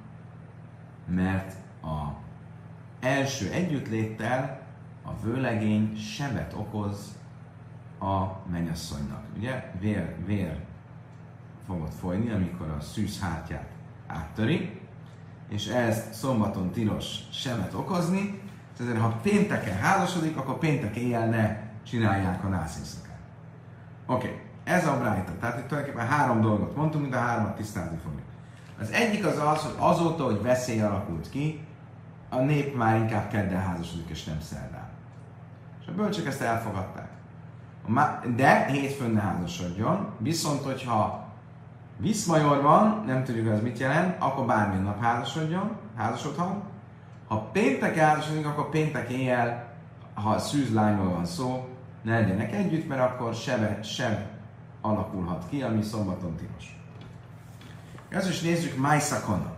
mert a első együttléttel a vőlegény sebet okoz a mennyasszonynak. Ugye vér, vér fogod folyni, amikor a szűz hátját áttöri, és ez szombaton tilos sebet okozni, ezért ha pénteken házasodik, akkor péntek éjjel ne csinálják a nászészakát. Oké, okay. ez a brájta. Tehát itt tulajdonképpen három dolgot mondtunk, mint a hármat tisztázni fogjuk. Az egyik az az, hogy azóta, hogy veszély alakult ki, a nép már inkább kedden házasodik, és nem szerdán. És a bölcsök ezt elfogadták. De hétfőn ne házasodjon, viszont hogyha Viszmajor van, nem tudjuk, ez mit jelent, akkor bármilyen nap házasodjon, házasodhat. Ha péntek házasodik, akkor péntek éjjel, ha szűzlányról van szó, ne legyenek együtt, mert akkor sebe, seb alakulhat ki, ami szombaton tilos. Ez is nézzük Májszakona.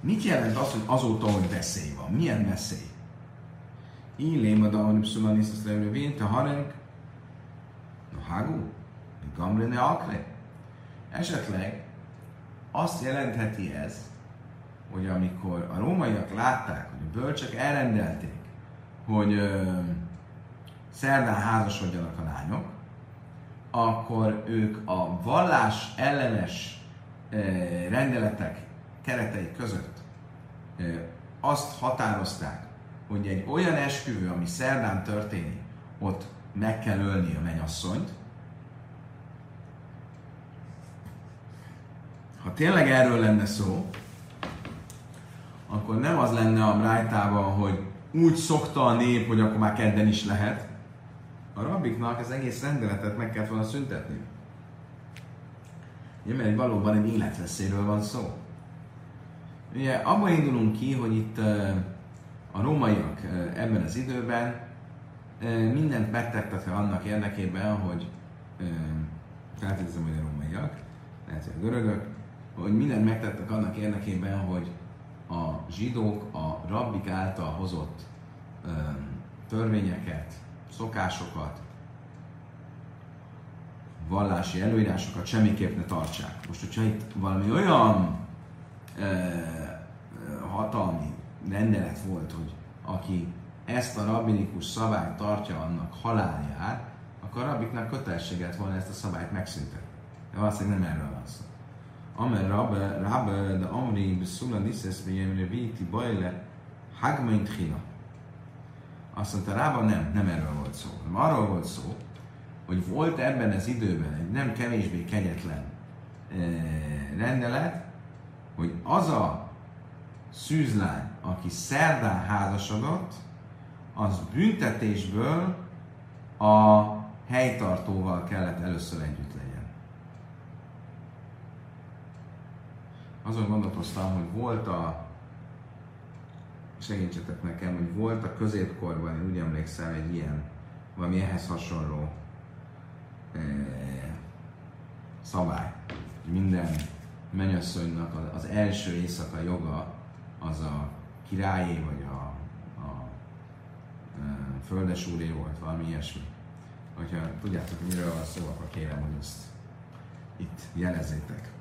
Mit jelent az, hogy azóta, hogy veszély van? Milyen veszély? Illém a dahonim szulanis, azt leülő te harenk, no hágú, gamre ne akre. Esetleg azt jelentheti ez, hogy amikor a rómaiak látták, hogy a bölcsek elrendelték, hogy ö, szerdán házasodjanak a lányok, akkor ők a vallás ellenes ö, rendeletek keretei között azt határozták, hogy egy olyan esküvő, ami szerdán történik, ott meg kell ölni a mennyasszonyt, Ha tényleg erről lenne szó, akkor nem az lenne a rájtában, hogy úgy szokta a nép, hogy akkor már kedden is lehet. A rabiknak az egész rendeletet meg kellett volna szüntetni. Ugye, mert valóban egy életveszélyről van szó. Ugye abban indulunk ki, hogy itt a rómaiak ebben az időben mindent megtettek annak érdekében, hogy feltételezem, hogy a rómaiak, lehet, hogy a görögök, hogy mindent megtettek annak érdekében, hogy a zsidók a rabbik által hozott törvényeket, szokásokat, vallási előírásokat semmiképp ne tartsák. Most, hogyha itt valami olyan hatalmi rendelet volt, hogy aki ezt a rabbinikus szabályt tartja, annak halálját, akkor a rabbiknak kötelességet volna ezt a szabályt megszüntetni. De valószínűleg nem erről van szó. Amer Rabbe, Rabbe, de Amri, Beszula, Niszesz, Vényem, Reviti, Bajle, Hagmain Tchila. Azt mondta, Rába nem, nem erről volt szó, hanem arról volt szó, hogy volt ebben az időben egy nem kevésbé kegyetlen e, rendelet, hogy az a szűzlány, aki szerdán házasodott, az büntetésből a helytartóval kellett először együtt azon gondolkoztam, hogy volt a segítsetek nekem, hogy volt a középkorban, én úgy emlékszem, egy ilyen, valami ehhez hasonló e, szabály. Minden mennyasszonynak az első éjszaka joga az a királyé, vagy a, a e, földesúré volt, valami ilyesmi. Hogyha tudjátok, miről van szó, akkor kérem, hogy ezt itt jelezzétek.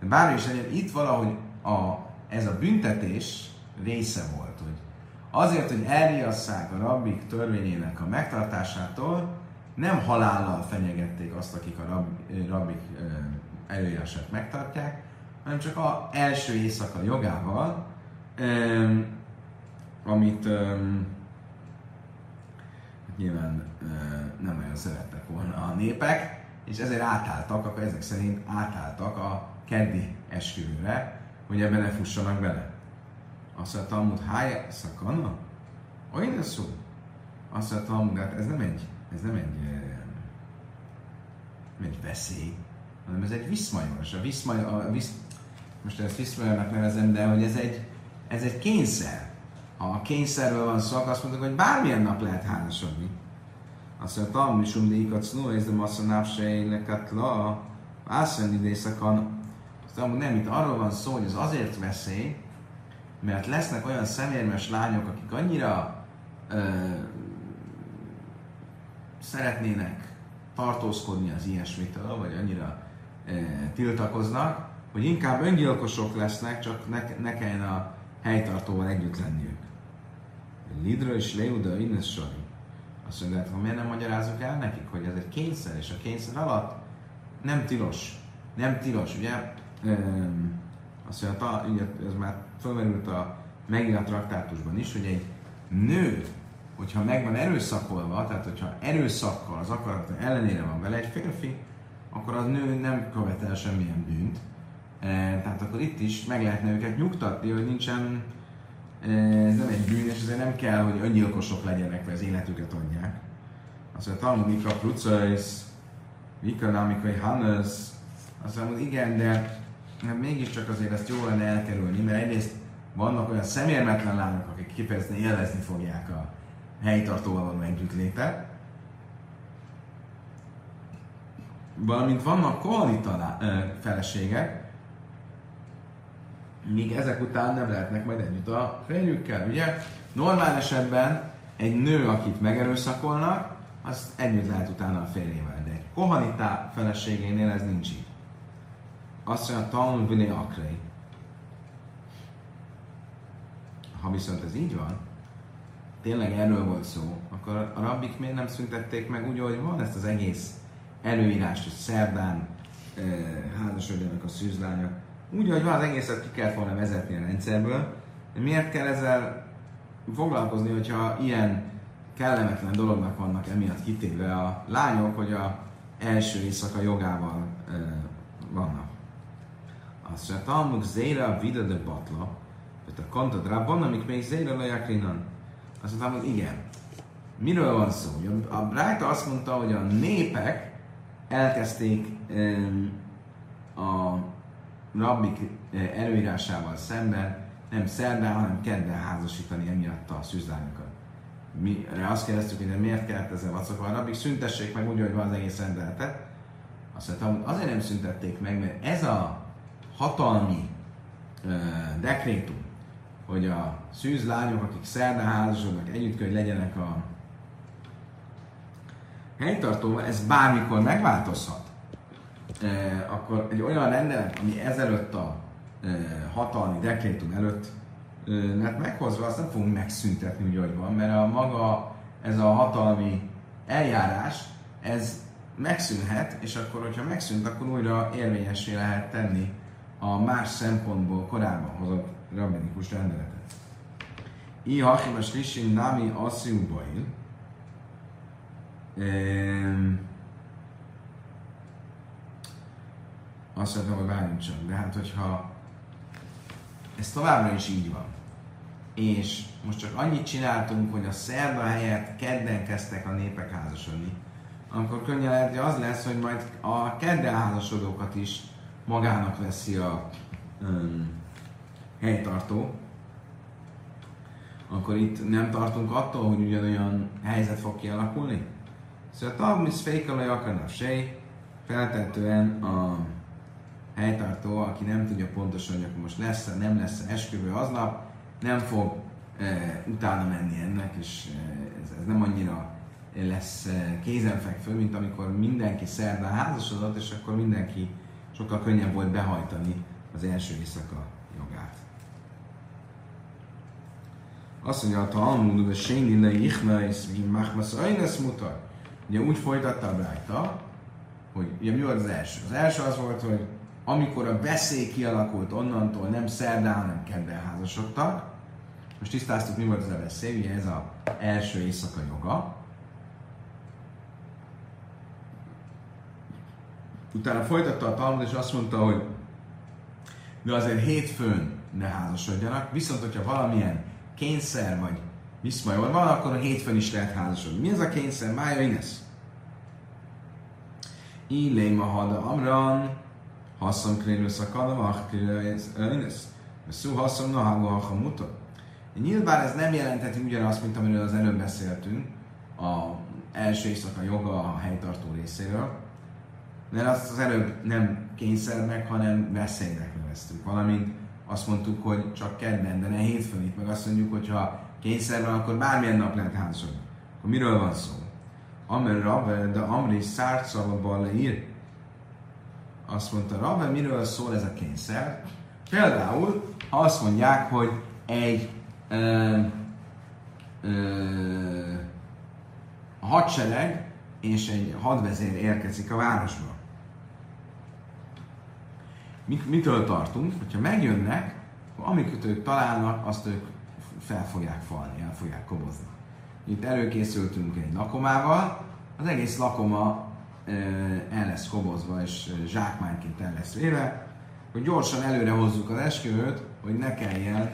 De bár is legyen, itt valahogy a, ez a büntetés része volt, hogy azért, hogy elriasszák a rabbik törvényének a megtartásától, nem halállal fenyegették azt, akik a rab, rabbik előírását megtartják, hanem csak a első éjszaka jogával, amit nyilván nem nagyon szerettek volna a népek, és ezért átálltak, akkor ezek szerint átálltak a keddi esküvőre, hogy ebben ne fussanak bele. Azt mondta Talmud, háj, szakana? Olyan szó? Azt mondta Talmud, hát ez nem egy, ez nem egy, nem egy veszély, hanem ez egy viszmajoros. A viszmaj, a visz, most ezt viszmajornak nevezem, de hogy ez egy, ez egy kényszer. Ha a kényszerről van szó, akkor azt mondjuk, hogy bármilyen nap lehet házasodni. Azt mondja, Talmud, Sumdi, Ikacnó, ez de Massza Návsej, Lekatla, Ászön idészakana. Aztán nem, itt arról van szó, hogy ez azért veszély, mert lesznek olyan szemérmes lányok, akik annyira ö, szeretnének tartózkodni az ilyesmitől, vagy annyira ö, tiltakoznak, hogy inkább öngyilkosok lesznek, csak ne, ne kelljen a helytartóval együtt lenniük. Lidra és Leuda Ines Sari. Azt mondja, hogy miért nem magyarázunk el nekik, hogy ez egy kényszer, és a kényszer alatt nem tilos. Nem tilos, ugye? Azt mondja, ugye, ez már felmerült a megírat traktátusban is, hogy egy nő, hogyha meg van erőszakolva, tehát hogyha erőszakkal az akarat ellenére van vele egy férfi, akkor az nő nem követel semmilyen bűnt. Tehát akkor itt is meg lehetne őket nyugtatni, hogy nincsen ez nem egy bűn, és ezért nem kell, hogy öngyilkosok legyenek, vagy az életüket adják. Azt mondja, Talmud Mika Prucais, Mika Namikai Hannes, azt mondja, igen, de hát mégiscsak azért ezt jól lenne elkerülni, mert egyrészt vannak olyan szemérmetlen lányok, akik kifejezetten élvezni fogják a helytartóval való együttlétet, valamint vannak koalita feleségek, míg ezek után nem lehetnek majd együtt a férjükkel. Ugye normál esetben egy nő, akit megerőszakolnak, az együtt lehet utána a férjével. De egy kohanitá feleségénél ez nincs így. Azt mondja, Talmud Viné Akrei. Ha viszont ez így van, tényleg erről volt szó, akkor a rabbik miért nem szüntették meg úgy, hogy van ezt az egész előírást, hogy szerdán eh, házasodjanak a szűzlányok, úgy, hogy van az egészet ki kell volna vezetni a rendszerből, de miért kell ezzel foglalkozni, hogyha ilyen kellemetlen dolognak vannak emiatt kitéve a lányok, hogy a első éjszaka jogával e, vannak. Azt mondja, Talmud Zéra Vida de Batla, tehát a Kantad Rabban, amik még Zéra Lajakrinan. Azt mondta, hogy igen. Miről van szó? A Brájta azt mondta, hogy a népek elkezdték um, a rabbik eh, előírásával szemben nem szerdán, hanem kedden házasítani emiatt a szűzlányokat. Mi azt kérdeztük, hogy miért kellett ezzel vacokolni. A rabbik szüntessék meg úgy, hogy van az egész rendeletet. Azt mondtam, azért nem szüntették meg, mert ez a hatalmi uh, dekrétum, hogy a szűzlányok, akik szerdán házasodnak, együtt kell, hogy legyenek a helytartóval, ez bármikor megváltozhat eh, akkor egy olyan rendelet, ami ezelőtt a eh, hatalmi dekrétum előtt eh, hát meghozva, azt nem fogunk megszüntetni, úgy, hogy van, mert a maga, ez a hatalmi eljárás, ez megszűnhet, és akkor, hogyha megszűnt, akkor újra érvényessé lehet tenni a más szempontból korábban hozott rabbinikus rendeletet. I hachimas lisin nami asziubail. Azt mondtam, hogy csak. De hát, hogyha ez továbbra is így van, és most csak annyit csináltunk, hogy a szerda helyett kedden kezdtek a népek házasodni, akkor könnyen lehet, hogy az lesz, hogy majd a kedden házasodókat is magának veszi a um, helytartó, akkor itt nem tartunk attól, hogy ugyanolyan helyzet fog kialakulni? Szóval a Tagmisz fékalaj akarna feltetően a helytartó, aki nem tudja pontosan, hogy akkor most lesz nem lesz esküvő aznap, nem fog e, utána menni ennek, és e, ez, ez nem annyira lesz e, kézenfekvő, mint amikor mindenki szerdán házasodott, és akkor mindenki sokkal könnyebb volt behajtani az első éjszaka jogát. Azt mondja, a Talmud, hogy Séni le Ichnais, Machmas Ajnes mutat. Ugye úgy folytatta a Brájta, hogy ugye mi volt az első? Az első az volt, hogy amikor a veszély kialakult onnantól, nem szerdán, hanem kedden házasodtak. Most tisztáztuk, mi volt ez a veszély, ugye ez az első éjszaka joga. Utána folytatta a Talmud, és azt mondta, hogy de azért hétfőn ne házasodjanak, viszont hogyha valamilyen kényszer vagy viszmajor van, akkor a hétfőn is lehet házasodni. Mi ez a kényszer? Mája Ines. Illéma hada amran, Hasszam krénő szakadva, vach krénősz. Szó hasszam nahágó ha mutat. Nyilván ez nem jelentheti ugyanazt, mint amiről az előbb beszéltünk, a első éjszaka joga a helytartó részéről, mert azt az előbb nem kényszernek, hanem veszélynek neveztük. Valamint azt mondtuk, hogy csak kedden, de ne hétfőn itt meg azt mondjuk, hogy ha kényszer van, akkor bármilyen nap lehet házasodni. Akkor miről van szó? Amer Rave, de Amri Szárcava ír. Azt mondta Rave, miről szól ez a kényszer? Például, ha azt mondják, hogy egy ö, ö, hadsereg és egy hadvezér érkezik a városba. Mit, mitől tartunk? Hogyha megjönnek, amiket ők találnak, azt ők fel fogják falni, el fogják kobozni. Itt előkészültünk egy lakomával, az egész lakoma el lesz kobozva és zsákmányként el lesz véve, hogy gyorsan előre hozzuk az esküvőt, hogy ne kelljen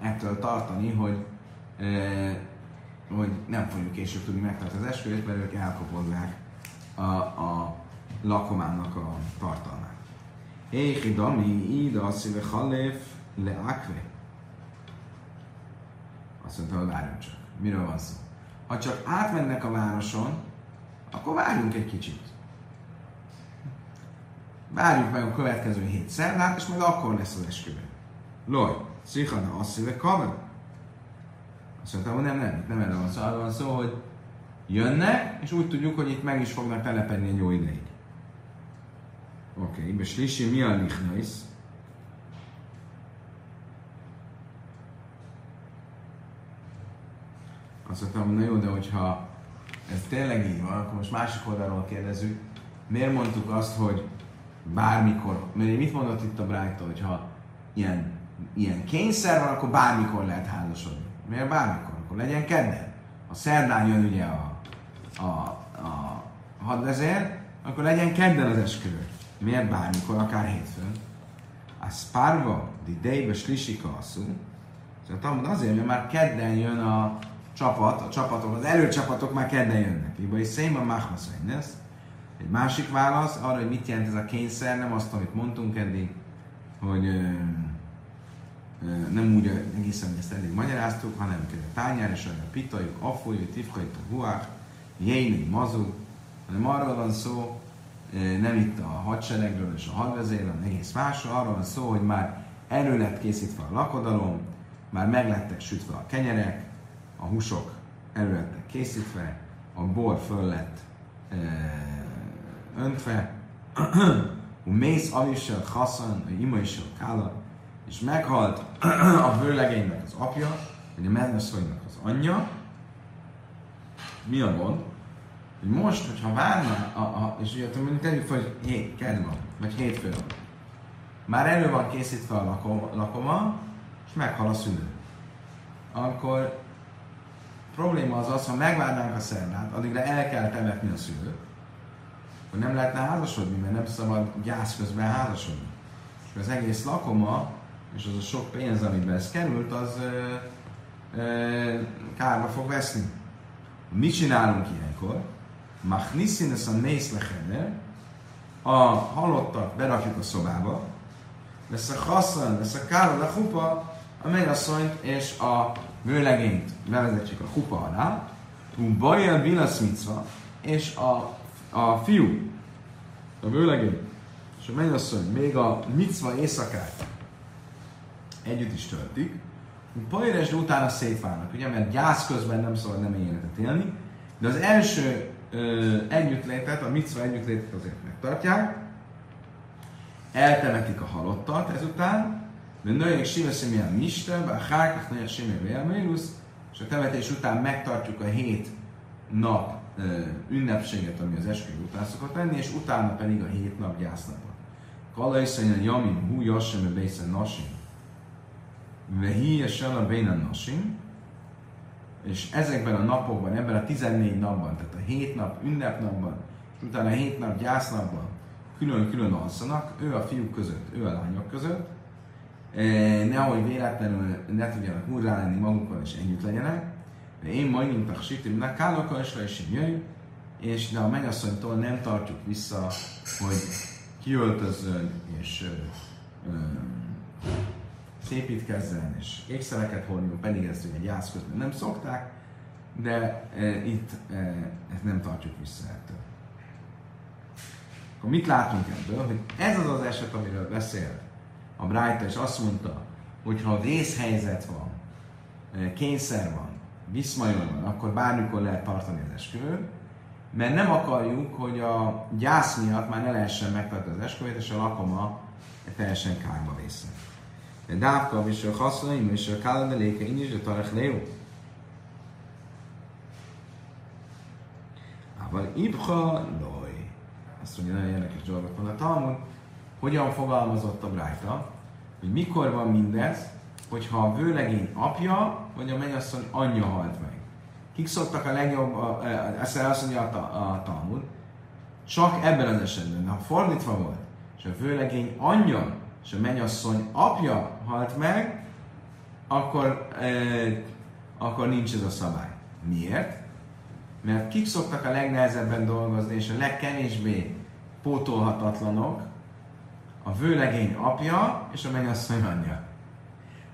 ettől tartani, hogy hogy nem fogjuk később tudni megtartani az esküvőt, mert ők elkopozzák a, a lakomának a tartalmát. Éhi dami ida szíve haléf le akve. Azt mondta, hogy várjunk csak. Miről van szó? Ha csak átmennek a városon, akkor várjunk egy kicsit. Várjuk meg a következő hét szerdát, és majd akkor lesz az esküvő. Loj, szihana azt szíve kamer. Azt mondta, hogy nem, nem, nem erre van szó, arra van szó, hogy jönnek, és úgy tudjuk, hogy itt meg is fognak telepedni egy jó ideig. Oké, okay, és Lisi mi a lichnais? Azt mondtam, na jó, de hogyha ez tényleg így van, akkor most másik oldalról kérdezzük, miért mondtuk azt, hogy bármikor, mert mit mondott itt a Brájta, hogyha ilyen, ilyen kényszer van, akkor bármikor lehet házasodni. Miért bármikor? Akkor legyen kedden. Ha szerdán jön ugye a, a, a hadvezér, akkor legyen kedden az esküvő. Miért bármikor, akár hétfőn? A spárva, di dejbe slisika asszú. Szóval azért, mert már kedden jön a csapat, a csapatok, az előcsapatok már kedden jönnek. Iba is széma machmaszainnesz. Egy másik válasz arra, hogy mit jelent ez a kényszer, nem azt, amit mondtunk eddig, hogy nem úgy egészen, hogy ezt elég magyaráztuk, hanem a tányár és a pitajuk, afolyú, tifkajuk, a huák, jéni, mazú, hanem arról van szó, nem itt a hadseregről és a hadvezérről, hanem egész másról, arról van szó, hogy már elő lett készítve a lakodalom, már meglettek sütve a kenyerek, a húsok elő lettek készítve, a bor föl lett e, öntve, mész avisel, haszan, ima is kála, és meghalt a vőlegénynek az apja, vagy a mennasszonynak az anyja, mi a gond? Hogy most, hogyha várna, a, a, és ugye mondjuk tegyük fel, hogy hét, van, vagy hétfő van. Már elő van készítve a lakoma, lakoma és meghal a szülő. Akkor probléma az az, ha megvárnánk a szerdát, addigra el kell temetni a szülőt, hogy nem lehetne házasodni, mert nem szabad gyász közben házasodni. És az egész lakoma és az a sok pénz, amiben ez került, az ö, ö, kárba fog veszni. Mit csinálunk ilyenkor? Machnissin a mész a halottat berakjuk a szobába, lesz a haszan, lesz a kára a hupa, a mennyasszonyt és a vőlegényt bevezetjük a hupa alá, bajel bilasz és a, a fiú, a vőlegény és a mennyasszony még a micva éjszakát együtt is töltik, Pajres utána szétválnak, ugye, mert gyász közben nem szabad nem életet élni, de az első ö, együttlétet, a micva együttlétet azért megtartják, eltemetik a halottat ezután, nőjék siveszem ilyen miste, a hárkak nőjék simé és a temetés után megtartjuk a hét nap ünnepséget, ami az esküvő után szokott lenni, és utána pedig a hét nap gyásznapot. Kala iszonyan jamim, hú, jassem, bészen nasim. Vehi és a Béna Nosim, és ezekben a napokban, ebben a 14 napban, tehát a 7 nap ünnepnapban, és utána a 7 nap gyásznapban külön-külön alszanak, ő a fiúk között, ő a lányok között, nehogy véletlenül ne tudjanak úrrá lenni magukkal és együtt legyenek, de én majd mint a sitimnek kálokkal és is jöjj, és de a mennyasszonytól nem tartjuk vissza, hogy kiöltözön és ö, ö, szépítkezzen és ékszereket hordjon, pedig ezt ugye gyász közben nem szokták, de e, itt e, ezt nem tartjuk vissza ettől. Akkor mit látunk ebből? Hogy ez az az eset, amiről beszél a Brájta, és azt mondta, hogy ha vészhelyzet van, kényszer van, viszmajor van, akkor bármikor lehet tartani az esküvőt, mert nem akarjuk, hogy a gyász miatt már ne lehessen megtartani az esküvőt, és a lakoma teljesen kárba vészen. De dávka, és a hasznaim, és a kálendeléke, én is, de tarach léó. Ával ibha loj. Azt mondja, nagyon érdekes dolgot mond a Talmud. Hogyan fogalmazott a Brájta, hogy mikor van mindez, hogyha a vőlegény apja, vagy a mennyasszony anyja halt meg. Kik szoktak a legjobb, ezt azt mondja a, a Talmud, csak ebben az esetben, ha fordítva volt, és a vőlegény anyja és a mennyasszony apja halt meg, akkor, e, akkor nincs ez a szabály. Miért? Mert kik szoktak a legnehezebben dolgozni, és a legkevésbé pótolhatatlanok, a vőlegény apja és a mennyasszony anyja.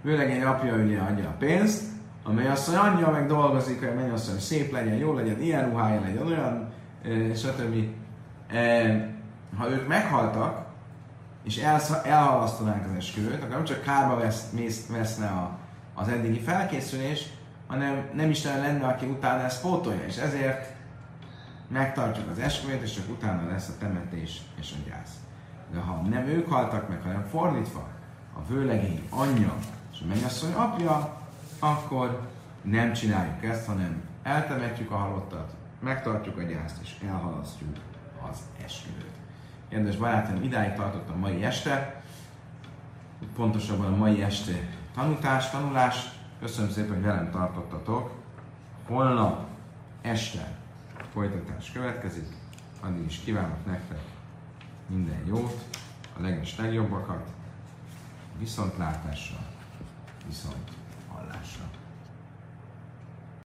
Vőlegény apja ugye adja a pénzt, a mennyasszony anyja meg dolgozik, hogy a mennyasszony szép legyen, jó legyen, ilyen ruhája legyen, olyan, stb. Ha ők meghaltak, és elhalasztanánk az esküvőt, akkor nem csak kárba vesz, mész, veszne a, az eddigi felkészülés, hanem nem is lenne, aki utána ezt pótolja, és ezért megtartjuk az esküvőt, és csak utána lesz a temetés és a gyász. De ha nem ők haltak meg, hanem fordítva, a vőlegény anyja és a mennyasszony apja, akkor nem csináljuk ezt, hanem eltemetjük a halottat, megtartjuk a gyászt, és elhalasztjuk az esküvőt. Kedves barátom, idáig tartott a mai este, pontosabban a mai este tanítás, tanulás. Köszönöm szépen, hogy velem tartottatok. Holnap este folytatás következik. Addig is kívánok nektek minden jót, a leges legjobbakat, viszontlátásra, viszont hallásra.